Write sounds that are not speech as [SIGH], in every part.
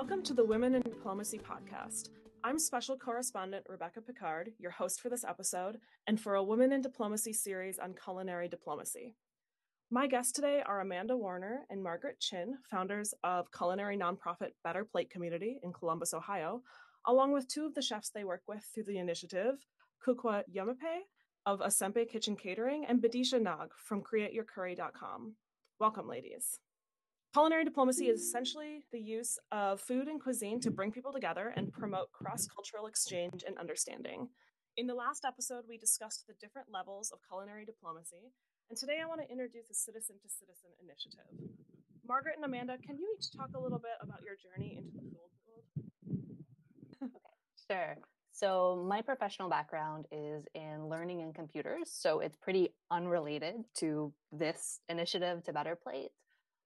Welcome to the Women in Diplomacy podcast. I'm special correspondent Rebecca Picard, your host for this episode, and for a Women in Diplomacy series on culinary diplomacy. My guests today are Amanda Warner and Margaret Chin, founders of culinary nonprofit Better Plate Community in Columbus, Ohio, along with two of the chefs they work with through the initiative, Kukwa Yomape of Asempe Kitchen Catering and Bidisha Nag from CreateYourCurry.com. Welcome, ladies. Culinary diplomacy is mm-hmm. essentially the use of food and cuisine to bring people together and promote cross cultural exchange and understanding. In the last episode, we discussed the different levels of culinary diplomacy, and today I want to introduce the Citizen to Citizen initiative. Margaret and Amanda, can you each talk a little bit about your journey into the food world? sure. So, my professional background is in learning and computers. So, it's pretty unrelated to this initiative to Better Plate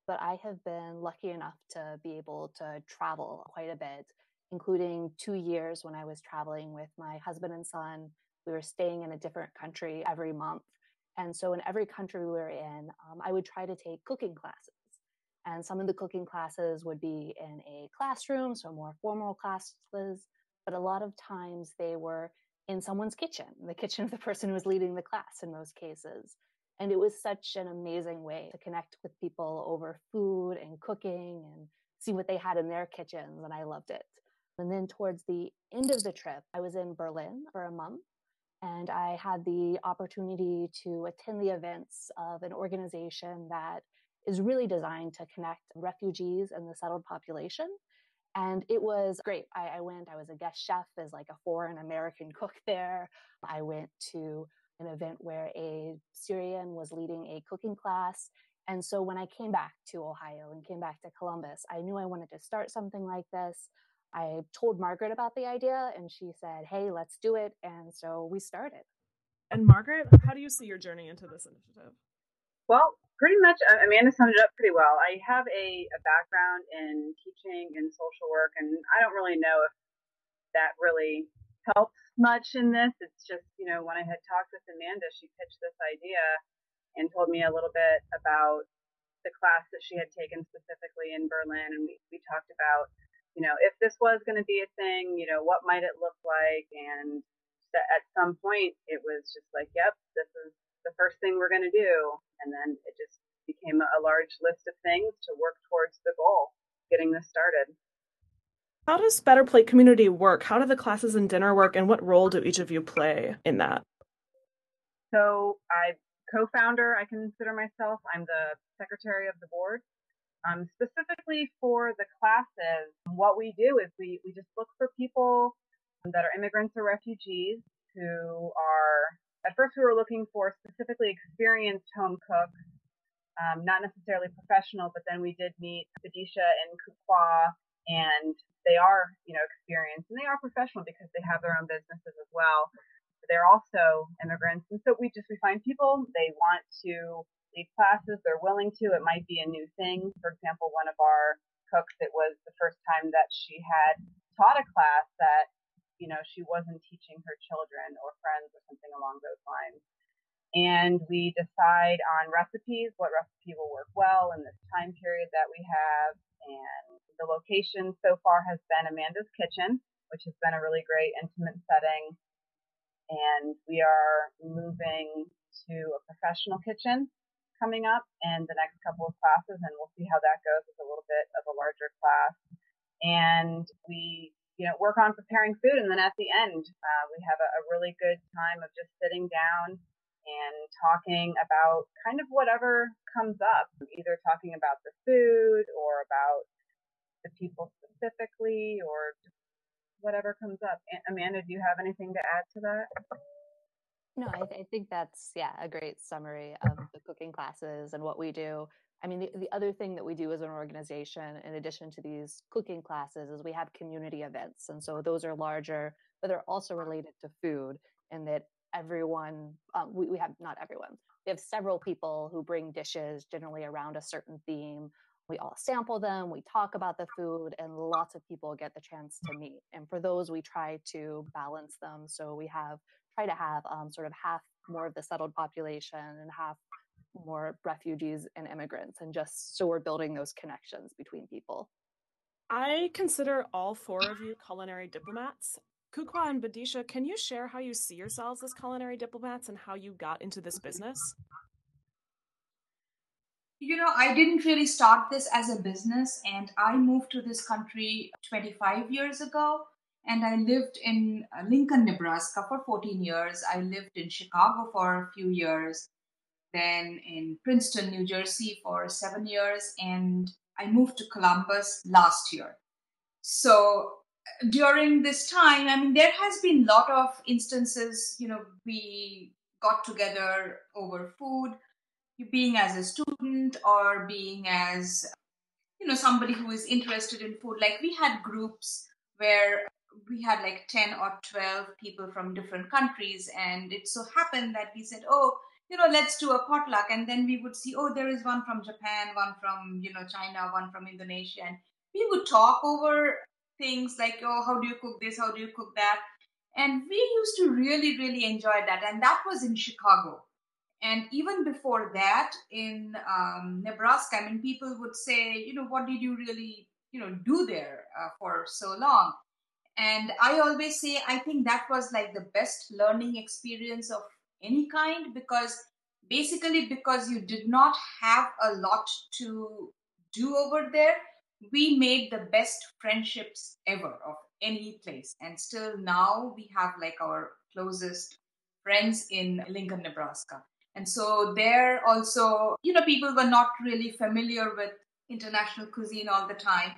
but I have been lucky enough to be able to travel quite a bit, including two years when I was traveling with my husband and son. We were staying in a different country every month. And so, in every country we were in, um, I would try to take cooking classes. And some of the cooking classes would be in a classroom, so more formal classes. But a lot of times they were in someone's kitchen, the kitchen of the person who was leading the class in most cases. And it was such an amazing way to connect with people over food and cooking and see what they had in their kitchens. And I loved it. And then towards the end of the trip, I was in Berlin for a month and I had the opportunity to attend the events of an organization that is really designed to connect refugees and the settled population. And it was great. I, I went, I was a guest chef as like a foreign American cook there. I went to an event where a Syrian was leading a cooking class. And so when I came back to Ohio and came back to Columbus, I knew I wanted to start something like this. I told Margaret about the idea and she said, Hey, let's do it. And so we started. And Margaret, how do you see your journey into this initiative? Well, pretty much, uh, Amanda summed it up pretty well. I have a, a background in teaching and social work, and I don't really know if that really helps much in this. It's just, you know, when I had talked with Amanda, she pitched this idea and told me a little bit about the class that she had taken specifically in Berlin. And we, we talked about, you know, if this was going to be a thing, you know, what might it look like? And at some point, it was just like, yep, this is the first thing we're going to do. And then it just became a large list of things to work towards the goal, getting this started. How does Better Plate Community work? How do the classes and dinner work, and what role do each of you play in that? So, I co-founder. I consider myself. I'm the secretary of the board. Um, specifically for the classes, what we do is we we just look for people that are immigrants or refugees who are. At first, we were looking for specifically experienced home cooks, um, not necessarily professional, but then we did meet Bidisha and Kukwa and they are, you know, experienced and they are professional because they have their own businesses as well. They're also immigrants. And so we just, we find people, they want to lead classes, they're willing to, it might be a new thing. For example, one of our cooks, it was the first time that she had taught a class that, you know, she wasn't teaching her children or friends or something along those lines. And we decide on recipes, what recipe will work well in this time period that we have, and the location so far has been Amanda's Kitchen, which has been a really great intimate setting. And we are moving to a professional kitchen coming up in the next couple of classes, and we'll see how that goes with a little bit of a larger class. And we, you know, work on preparing food, and then at the end, uh, we have a, a really good time of just sitting down and talking about kind of whatever comes up, either talking about the food or about the people specifically or whatever comes up. Amanda, do you have anything to add to that? No, I, th- I, think that's yeah a great summary of the cooking classes and what we do. I mean, the, the other thing that we do as an organization, in addition to these cooking classes, is we have community events, and so those are larger, but they're also related to food, and that everyone um, we, we have not everyone we have several people who bring dishes generally around a certain theme we all sample them, we talk about the food, and lots of people get the chance to meet. And for those, we try to balance them. So we have try to have um, sort of half more of the settled population and half more refugees and immigrants, and just so we're building those connections between people. I consider all four of you culinary diplomats. Kukwa and Bidisha, can you share how you see yourselves as culinary diplomats and how you got into this business? You know, I didn't really start this as a business, and I moved to this country 25 years ago. And I lived in uh, Lincoln, Nebraska for 14 years. I lived in Chicago for a few years, then in Princeton, New Jersey for seven years, and I moved to Columbus last year. So during this time, I mean, there has been a lot of instances, you know, we got together over food being as a student or being as you know somebody who is interested in food. Like we had groups where we had like 10 or 12 people from different countries and it so happened that we said oh you know let's do a potluck. And then we would see oh there is one from japan one from you know china one from indonesia. And we would talk over things like oh how do you cook this? How do you cook that? And we used to really really enjoy that. And that was in chicago and even before that, in um, Nebraska, I mean, people would say, you know, what did you really, you know, do there uh, for so long? And I always say, I think that was like the best learning experience of any kind because basically, because you did not have a lot to do over there, we made the best friendships ever of any place. And still now we have like our closest friends in Lincoln, Nebraska. And so there also, you know, people were not really familiar with international cuisine all the time.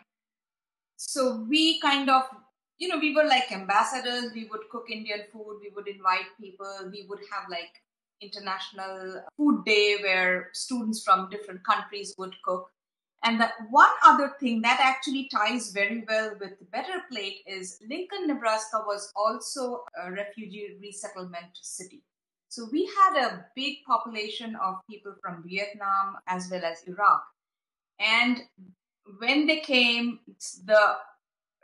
So we kind of, you know, we were like ambassadors. We would cook Indian food. We would invite people. We would have like international food day where students from different countries would cook. And the one other thing that actually ties very well with Better Plate is Lincoln, Nebraska was also a refugee resettlement city. So we had a big population of people from Vietnam as well as Iraq. And when they came, the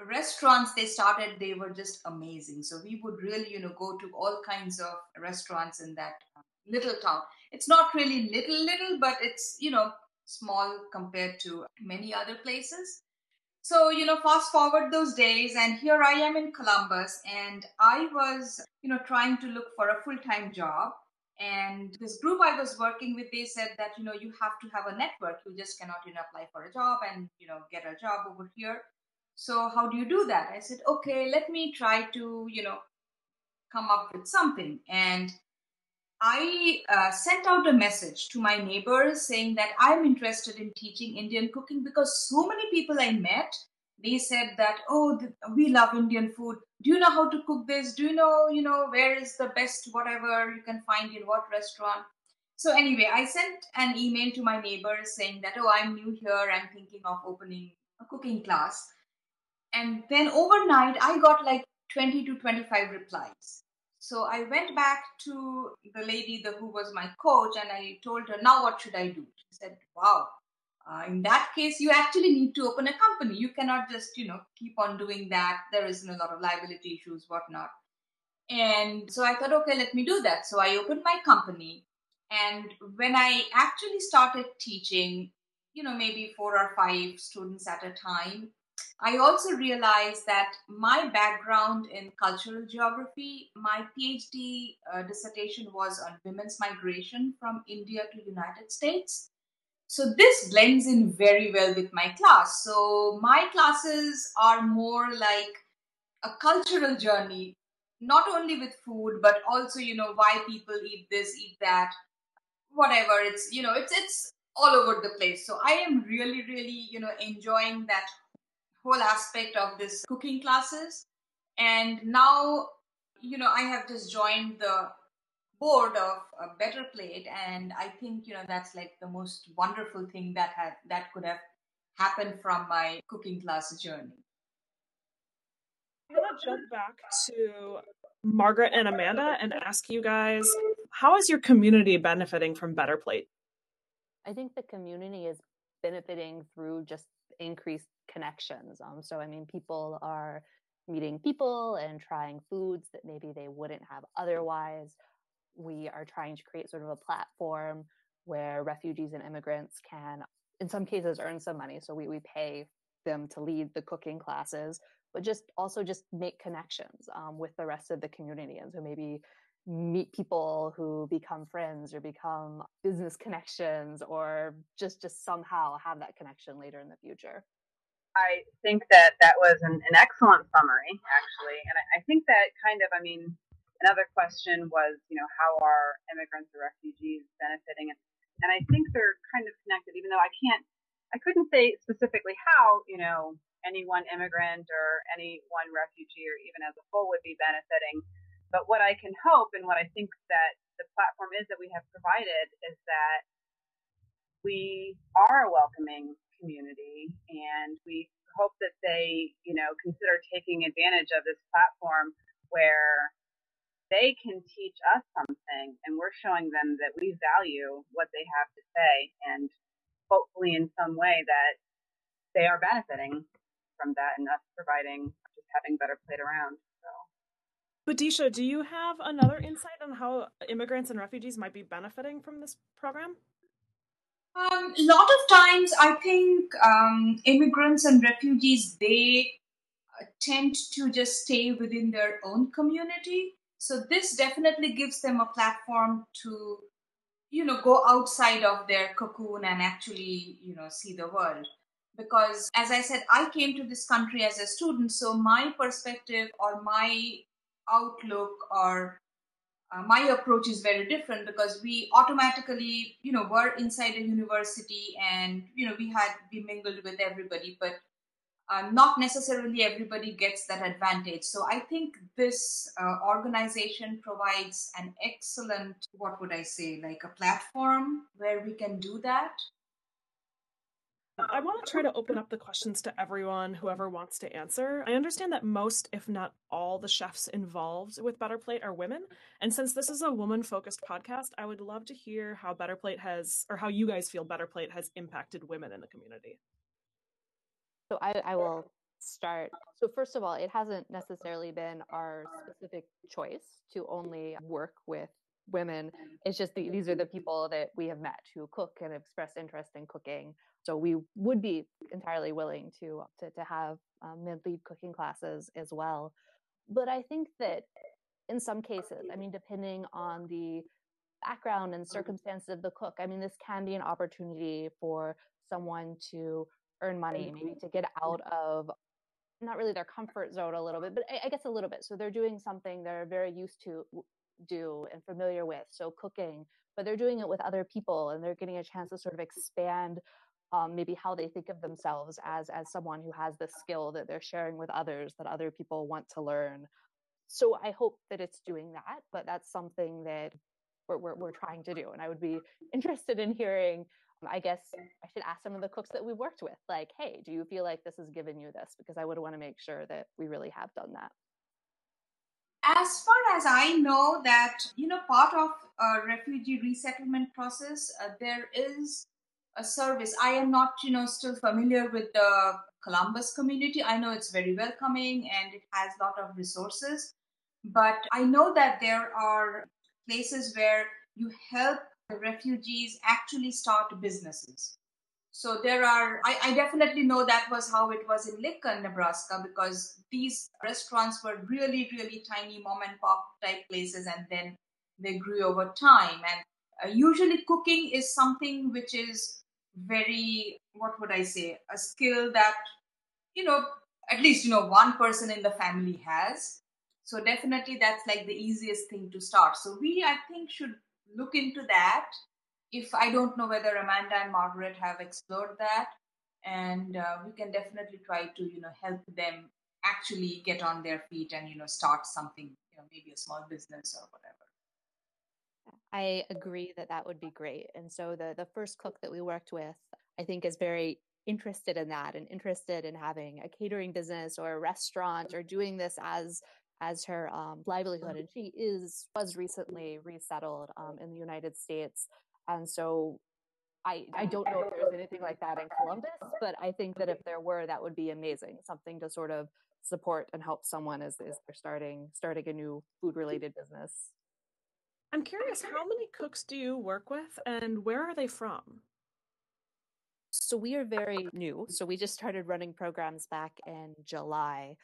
restaurants they started, they were just amazing. So we would really, you know, go to all kinds of restaurants in that uh, little town. It's not really little, little, but it's, you know, small compared to many other places. So, you know, fast forward those days, and here I am in Columbus, and I was, you know, trying to look for a full time job. And this group I was working with, they said that, you know, you have to have a network. You just cannot, you know, apply for a job and, you know, get a job over here. So, how do you do that? I said, okay, let me try to, you know, come up with something. And I uh, sent out a message to my neighbors saying that I'm interested in teaching Indian cooking because so many people I met, they said that, oh, we love Indian food. Do you know how to cook this? Do you know, you know, where is the best whatever you can find in what restaurant? So anyway, I sent an email to my neighbors saying that, oh, I'm new here. I'm thinking of opening a cooking class. And then overnight, I got like 20 to 25 replies. So I went back to the lady the, who was my coach and I told her, now what should I do? She said, wow, uh, in that case, you actually need to open a company. You cannot just, you know, keep on doing that. There isn't a lot of liability issues, whatnot. And so I thought, okay, let me do that. So I opened my company. And when I actually started teaching, you know, maybe four or five students at a time, I also realized that my background in cultural geography, my PhD uh, dissertation was on women's migration from India to United States. So this blends in very well with my class. So my classes are more like a cultural journey, not only with food, but also, you know, why people eat this, eat that, whatever. It's, you know, it's, it's all over the place. So I am really, really, you know, enjoying that whole aspect of this cooking classes. And now, you know, I have just joined the board of a better plate and i think you know that's like the most wonderful thing that had that could have happened from my cooking class journey i'm going to jump back to margaret and amanda and ask you guys how is your community benefiting from better plate i think the community is benefiting through just increased connections. Um, so, I mean, people are meeting people and trying foods that maybe they wouldn't have otherwise. We are trying to create sort of a platform where refugees and immigrants can, in some cases, earn some money. So we, we pay them to lead the cooking classes, but just also just make connections um, with the rest of the community. And so maybe meet people who become friends or become business connections or just just somehow have that connection later in the future i think that that was an, an excellent summary actually. And I, I, think that kind of i mean another question was you know how are immigrants or refugees benefiting? And, and i think they're kind of connected even though i can't i couldn't say specifically how you know any one immigrant or any one refugee or even as a whole would be benefiting. But what I can hope and what I think that the platform is that we have provided is that we are a welcoming community and we hope that they, you know, consider taking advantage of this platform where they can teach us something and we're showing them that we value what they have to say and hopefully in some way that they are benefiting from that and us providing just having Better Plate around. So, Bidisha, do you have another insight on how immigrants and refugees might be benefiting from this program? Um, a lot of times, I think um, immigrants and refugees they uh, tend to just stay within their own community. So this definitely gives them a platform to, you know, go outside of their cocoon and actually, you know, see the world. Because as I said, I came to this country as a student, so my perspective or my outlook or uh, my approach is very different because we automatically you know were inside a university and you know we had we mingled with everybody but uh, not necessarily everybody gets that advantage. So i think this uh, organization provides an excellent what would i say like a platform where we can do that Uh, I want to try to open up the questions to everyone, whoever wants to answer. I understand that most, if not all, the chefs involved with Better Plate are women. And since this is a woman focused podcast, I would love to hear how Better Plate has, or how you guys feel Better Plate has impacted women in the community. So I, I will start. So, first of all, it hasn't necessarily been our specific choice to only work with women. It's just the, these are the people that we have met who cook and express interest in cooking. So we would be entirely willing to to, to have um, mid lead cooking classes as well. But I think that in some cases, I mean, depending on the background and circumstances of the cook, I mean, this can be an opportunity for someone to earn money, maybe to get out of not really their comfort zone a little bit, but I, I guess a little bit. So they're doing something they're very used to do and familiar with, so cooking, but they're doing it with other people and they're getting a chance to sort of expand um, maybe how they think of themselves as as someone who has the skill that they're sharing with others that other people want to learn. So i hope that it's doing that but that's something that we're, we're, we're trying to do and i would be [LAUGHS] interested in hearing i guess i should ask some of the cooks that we've worked with like hey do you feel like this has given you this? Because i would want to make sure that we really have done that. As far as i know that you know part of a refugee resettlement process uh, there is a service. I am not, you know, still familiar with the Columbus community. I know it's very welcoming and it has a lot of resources, but I know that there are places where you help the refugees actually start businesses. So there are, I, I, definitely know that was how it was in Lincoln, Nebraska, because these restaurants were really, really tiny mom and pop type places, and then they grew over time. And uh, usually, cooking is something which is very what would i say a skill that you know at least you know one person in the family has. So definitely that's like the easiest thing to start. So we i think should look into that. If i don't know whether amanda and margaret have explored that and uh, we can definitely try to you know help them actually get on their feet and you know start something you know maybe a small business or whatever I agree that that would be great. And so the the first cook that we worked with, I think, is very interested in that and interested in having a catering business or a restaurant or doing this as as her um, livelihood. And she is was recently resettled um, in the United States, and so. I, I don't know if there's anything like that in Columbus, but I think that if there were, that would be amazing. Something to sort of support and help someone as, as they're starting starting a new food related business. I'm curious, how many cooks do you work with and where are they from? So we are very new. So we just started running programs back in July.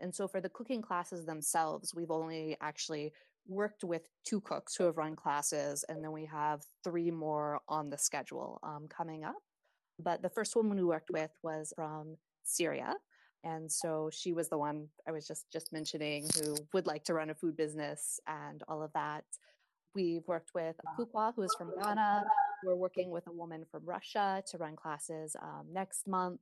And so for the cooking classes themselves, we've only actually worked with two cooks who have run classes, and then we have three more on the schedule um, coming up. But the first woman we worked with was from Syria. And so she was the one I was just just mentioning who would like to run a food business and all of that. We've worked with Kukwa, who is from Ghana. We're working with a woman from Russia to run classes um, next month.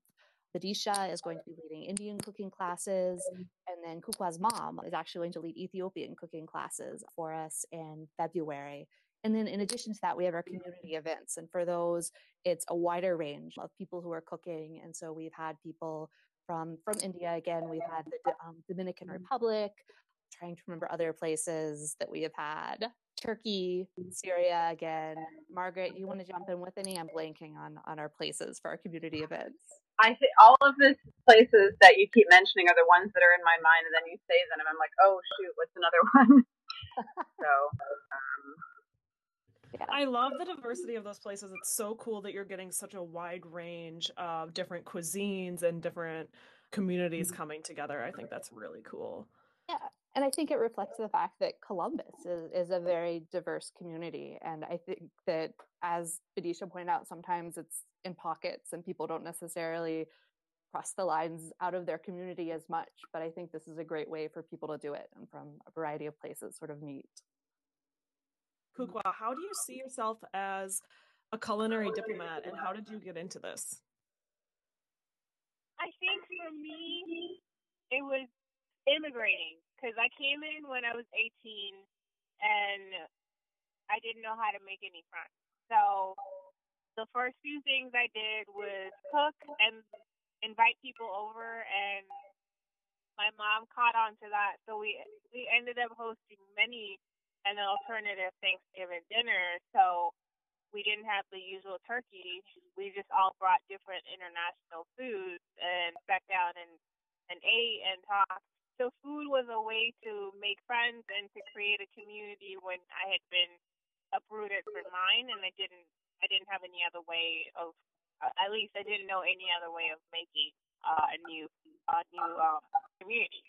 Bidisha is going to be leading Indian cooking classes. And then Kukwa's mom is actually going to lead Ethiopian cooking classes for us in February. And then in addition to that, we have our community events. And for those, it's a wider range of people who are cooking. And so we've had people from, from India again, we've had the um, Dominican Republic, trying to remember other places that we have had. Turkey, Syria again. Margaret, you want to jump in with any? I'm blanking on on our places for our community events. I think all of the places that you keep mentioning are the ones that are in my mind, and then you say them, and I'm like, oh shoot, what's another [LAUGHS] one? so. Um, yeah. I love the diversity of those places. It's so cool that you're getting such a wide range of different cuisines and different communities mm-hmm. coming together. I think that's really cool. Yeah. And I think it reflects the fact that Columbus is, is a very diverse community. And I think that, as Bidisha pointed out, sometimes it's in pockets and people don't necessarily cross the lines out of their community as much. But I think this is a great way for people to do it and from a variety of places sort of meet. Kukwa, how do you see yourself as a culinary diplomat and how did you get into this? I think for me, it was immigrating because I came in when I was 18 and I didn't know how to make any friends. So the first few things I did was cook and invite people over and my mom caught on to that. So we we ended up hosting many an alternative Thanksgiving dinner. So we didn't have the usual turkey. We just all brought different international foods and sat down and and ate and talked so food was a way to make friends and to create a community when I had been uprooted from mine and I didn't I didn't have any other way of, uh, at least I didn't know any other way of making uh, a new, a new um, community.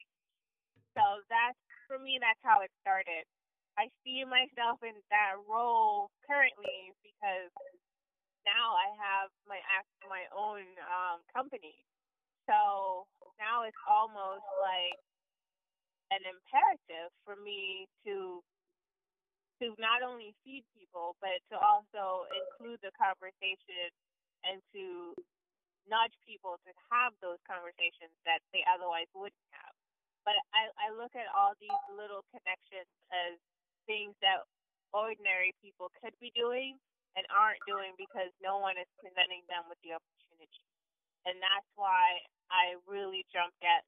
So that's for me. That's how it started. I see myself in that role currently because now I have my my own um, company. So now it's almost like an imperative for me to to not only feed people, but to also include the conversation and to nudge people to have those conversations that they otherwise wouldn't have. But I, I look at all these little connections as things that ordinary people could be doing and aren't doing because no one is presenting them with the opportunity. And that's why I really jumped at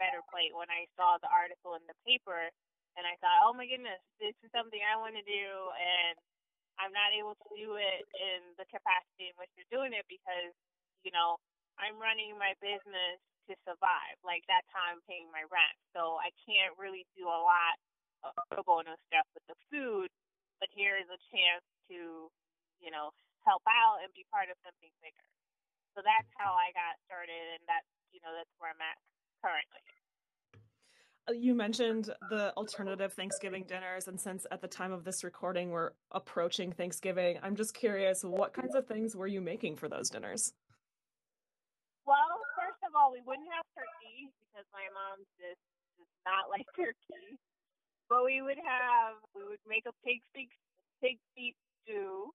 Better Plate when I saw the article in the paper and I thought, oh my goodness, this is something I want to do, and I'm not able to do it in the capacity in which you're doing it because, you know, I'm running my business to survive. Like that's how I'm paying my rent. So I can't really do a lot of pro bono stuff with the food, but here is a chance to, you know, help out and be part of something bigger. So that's how I got started, and that's you know that's where I'm at currently. Uh, you mentioned the alternative Thanksgiving dinners, and since at the time of this recording we're approaching Thanksgiving, I'm just curious, what kinds of things were you making for those dinners? Well, first of all, we wouldn't have turkey because my mom just does not [LAUGHS] like turkey. But we would have, we would make a pig feet, pig feet stew.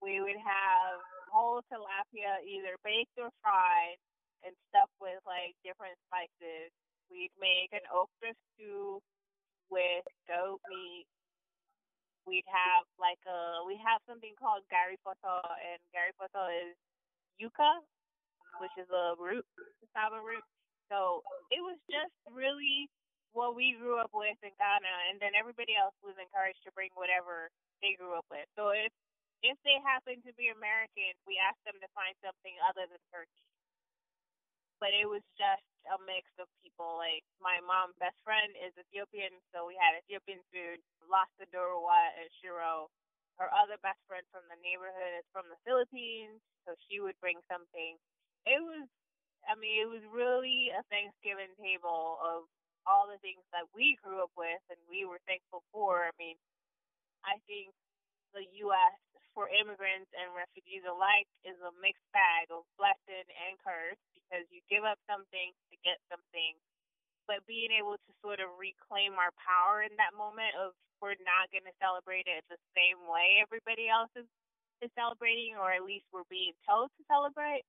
We would have whole tilapia, either baked or fried, and stuff with like different spices We'd make an okra stew with goat meat. We'd have like a we have something called gari poto, and gari poto is yuca, which is a root, cassava root. So it was just really what we grew up with in Ghana, and then everybody else was encouraged to bring whatever they grew up with. So if if they happen to be American, we asked them to find something other than turkey but it was just a mix of people. Like my mom's best friend is Ethiopian, so we had Ethiopian food, lasta durwa and shiro. her other best friend from the neighborhood is from the Philippines, so she would bring something. It was, I mean, it was really a Thanksgiving table of all the things that we grew up with and we were thankful for. I mean, I think the U.S. for immigrants and refugees alike is a mixed bag of blessing and curse because you give up something to get something. But being able to sort of reclaim our power in that moment of we're not going to celebrate it the same way everybody else is, is celebrating, or at least we're being told to celebrate,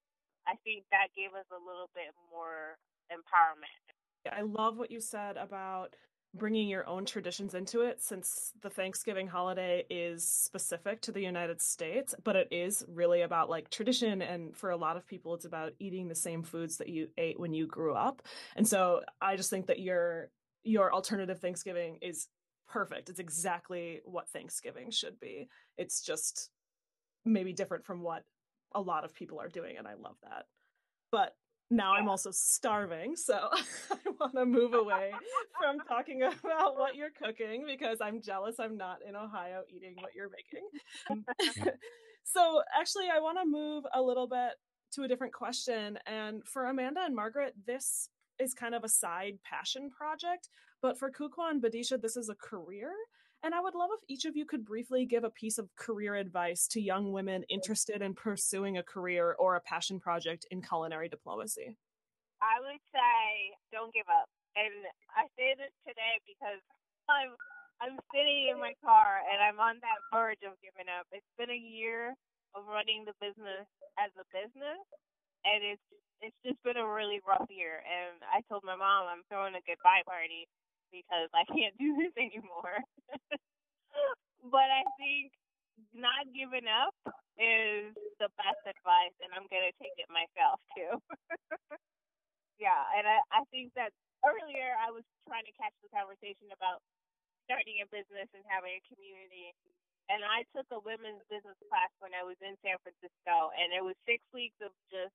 I think that gave us a little bit more empowerment. I love what you said about bringing your own traditions into it since the Thanksgiving holiday is specific to the United States, but it is really about like tradition. And for a lot of people, it's about eating the same foods that you ate when you grew up. And so I just think that your your alternative Thanksgiving is perfect. It's exactly what Thanksgiving should be. It's just maybe different from what a lot of people are doing, and I love that. But now. I'm also starving, so [LAUGHS] I want to move away from talking [LAUGHS] about what you're cooking because I'm jealous I'm not in Ohio eating what you're making. [LAUGHS] so, actually, I want to move a little bit to a different question. And for Amanda and Margaret, this is kind of a side passion project, but for Kukwa and Bidisha, this is a career. And I would love if each of you could briefly give a piece of career advice to young women interested in pursuing a career or a passion project in culinary diplomacy. I would say don't give up. And I say this today because I'm I'm sitting in my car and I'm on that verge of giving up. It's been a year of running the business as a business and it's it's just been a really rough year and I told my mom I'm throwing a goodbye party because I [LAUGHS] can't do this anymore. [LAUGHS] but I think not giving up is the best advice, and I'm going to take it myself too. [LAUGHS] yeah, and I, I think that earlier I was trying to catch the conversation about starting a business and having a community. And I took a women's business class when I was in San Francisco, and it was six weeks of just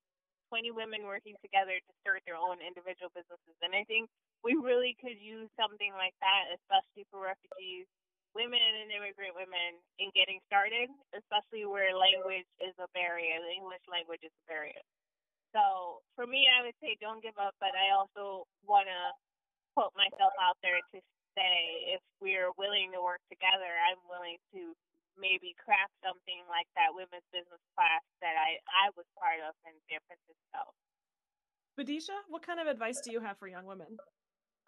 20 women working together to start their own individual businesses. And I think we really could use something like that, especially for refugees, women and immigrant women in getting started, especially where language is a barrier. The English language is a barrier. So for me, I would say don't give up, but I also want to put myself out there to say if we're willing to work together, I'm willing to maybe craft something like that women's business class that I, I was part of in San Francisco. Bidisha, what kind of advice do you have for young women?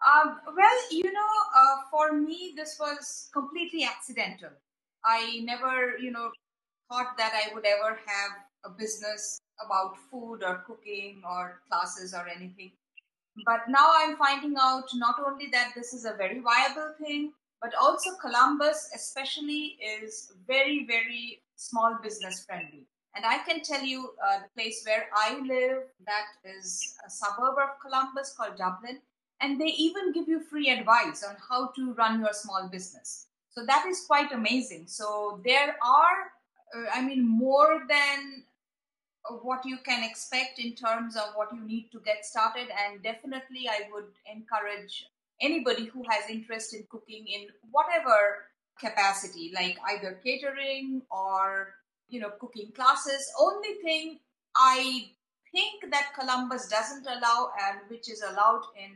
Um, well, you know, uh, for me, this was completely accidental. I never, you know, thought that I would ever have a business about food or cooking or classes or anything. But now I'm finding out not only that this is a very viable thing, but also Columbus, especially, is very, very small business friendly. And I can tell you uh, the place where I live, that is a suburb of Columbus called Dublin, and they even give you free advice on how to run your small business. So that is quite amazing. So there are, uh, I mean, more than what you can expect in terms of what you need to get started. And definitely, I would encourage anybody who has interest in cooking in whatever capacity like either catering or you know cooking classes only thing i think that columbus doesn't allow and which is allowed in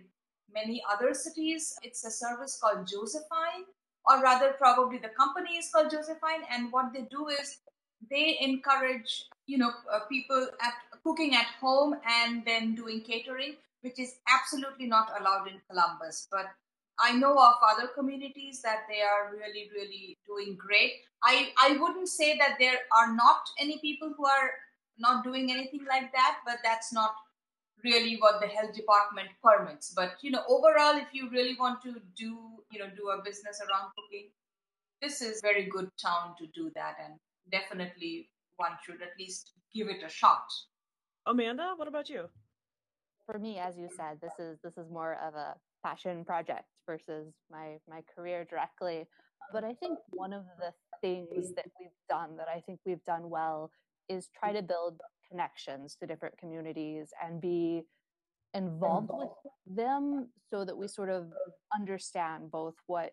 many other cities it's a service called josephine or rather probably the company is called josephine and what they do is they encourage you know uh, people at cooking at home and then doing catering which is absolutely not allowed in Columbus. But I know of other communities that they are really, really doing great. I, I wouldn't say that there are not any people who are not doing anything like that, but that's not really what the health department permits. But you know, overall, if you really want to do, you know, do a business around cooking, this is very good town to do that, and definitely one should at least give it a shot. Amanda, what about you? for me, as you said, this is this is more of a passion project versus my my career directly. But I think one of the things that we've done that I think we've done well is try to build connections to different communities and be involved with them so that we sort of understand both what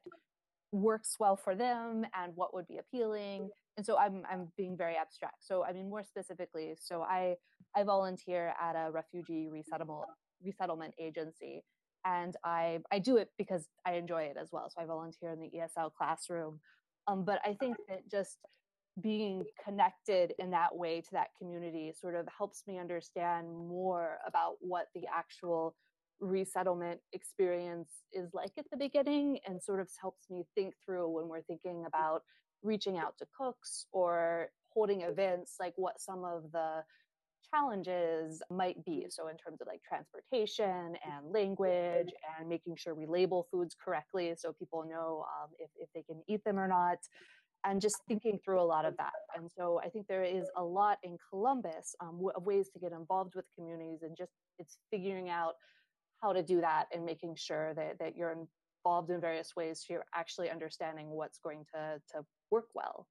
works well for them and what would be appealing and so I'm I'm being very abstract. So I mean more specifically, so I I volunteer at a refugee resettlement resettlement agency and I I do it because I enjoy it as well. So I volunteer in the ESL classroom. Um, but I think that just being connected in that way to that community sort of helps me understand more about what the actual resettlement experience is like at the beginning and sort of helps me think through when we're thinking about reaching out to cooks or holding events like what some of the challenges might be. So in terms of like transportation and language and making sure we label foods correctly so people know um, if, if they can eat them or not and just thinking through a lot of that. And so I think there is a lot in Columbus um, of ways to get involved with communities and just it's figuring out how to do that and making sure that, that you're involved in various ways so you're actually understanding what's going to, to work well.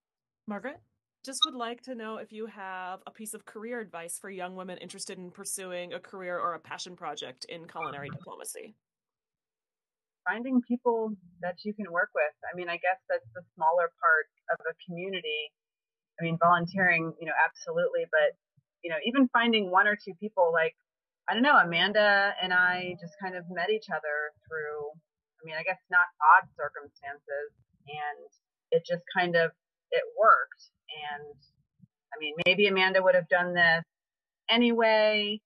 Margaret? Just would like to know if you have a piece of career advice for young women interested in pursuing a career or a passion project in culinary diplomacy finding people that you can work with. I mean, I guess that's the smaller part of a community. I mean, volunteering, you know, absolutely, but you know, even finding one or two people like I don't know, Amanda and I just kind of met each other through I mean, I guess not odd circumstances and it just kind of it worked and I mean, maybe Amanda would have done this anyway,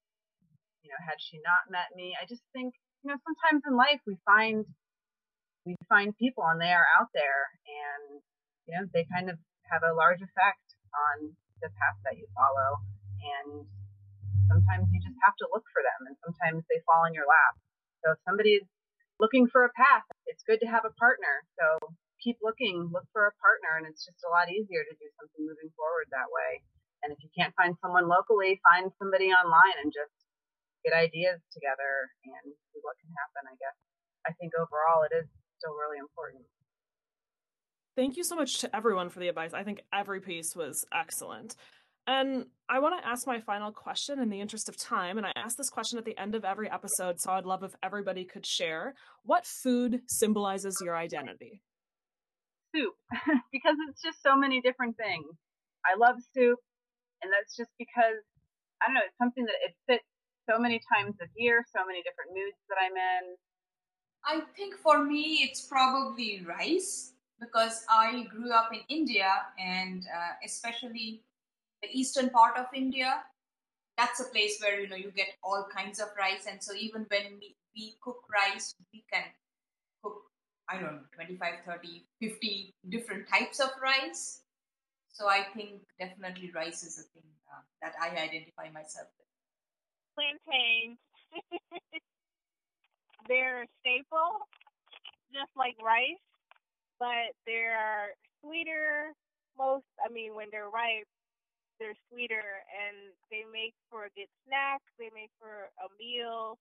you know, had she not met me. I just think you know, sometimes in life we find we find people and they are out there and you know they kind of have a large effect on the path that you follow and sometimes you just have to look for them and sometimes they fall in your lap. So if somebody's looking for a path it's good to have a partner. So keep looking look for a partner and it's just a lot easier to do something moving forward that way. And if you can't find someone locally find somebody online and just get ideas together and see what can happen, I guess. I think overall it is still really important. Thank you so much to everyone for the advice. I think every piece was excellent. And I want to ask my final question in the interest of time. And I ask this question at the end of every episode, so I'd love if everybody could share what food symbolizes your identity? Soup, [LAUGHS] because it's just so many different things. I love soup, and that's just because I don't know, it's something that it fits so many times of year, so many different moods that I'm in. I think for me, it's probably rice because I grew up in India and uh, especially the eastern part of India. That's a place where you know you get all kinds of rice, and so even when we, we cook rice, we can cook I don't know 25, 30, 50 different types of rice. So I think definitely rice is a thing uh, that I identify myself with plantains. [LAUGHS] they're staple, just like rice, but they're sweeter. Most, I mean, when they're ripe, they're sweeter, and they make for a good snack. They make for a meal.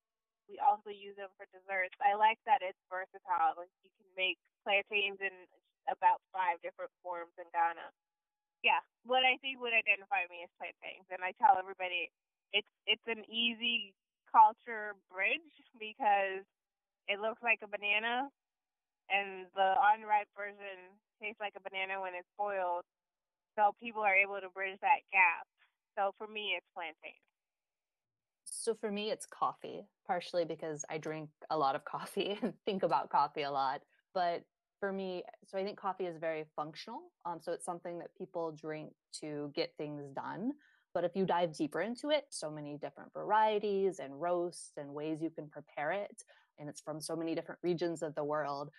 We also use them for desserts. I like that it's versatile. Like you can make plantains in about five different forms in Ghana. Yeah, what I think would identify me is plantains, and I tell everybody it's it's an easy culture bridge because it looks like a banana and the unripe version tastes like a banana when it's boiled. So people are able to bridge that gap. So for me it's plantain. So for me it's coffee, partially because I drink a lot of [LAUGHS] coffee and think about coffee a lot. But for me, so I think coffee is very functional. Um, so it's something that people drink to get things done. But if you dive deeper into it, so many different varieties and roasts and ways you can prepare it, and it's from so many different regions of the world,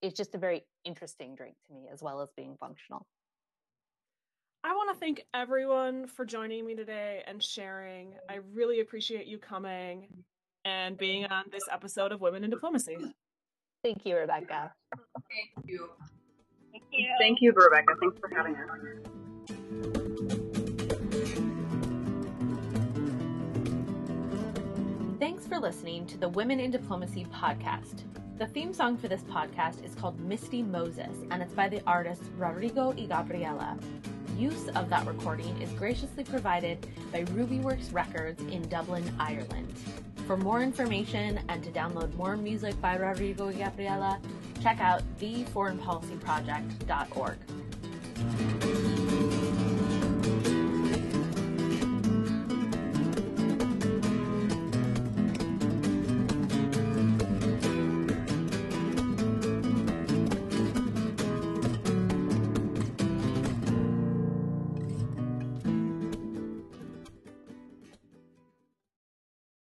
it's just a very interesting drink to me as well as being functional. I want to thank everyone for joining me today and sharing. I really appreciate you coming and being on this episode of Women in Diplomacy. Thank you, Rebecca. Thank you. Thank you. Thank you, Rebecca. Thanks for having us. Thanks for listening to the Women in Diplomacy podcast. The theme song for this podcast is called Misty Moses, and it's by the artists Rodrigo y Gabriela. Use of that recording is graciously provided by Rubyworks Records in Dublin, Ireland. For more information and to download more music by Rodrigo y Gabriela, check out theforeignpolicyproject.org.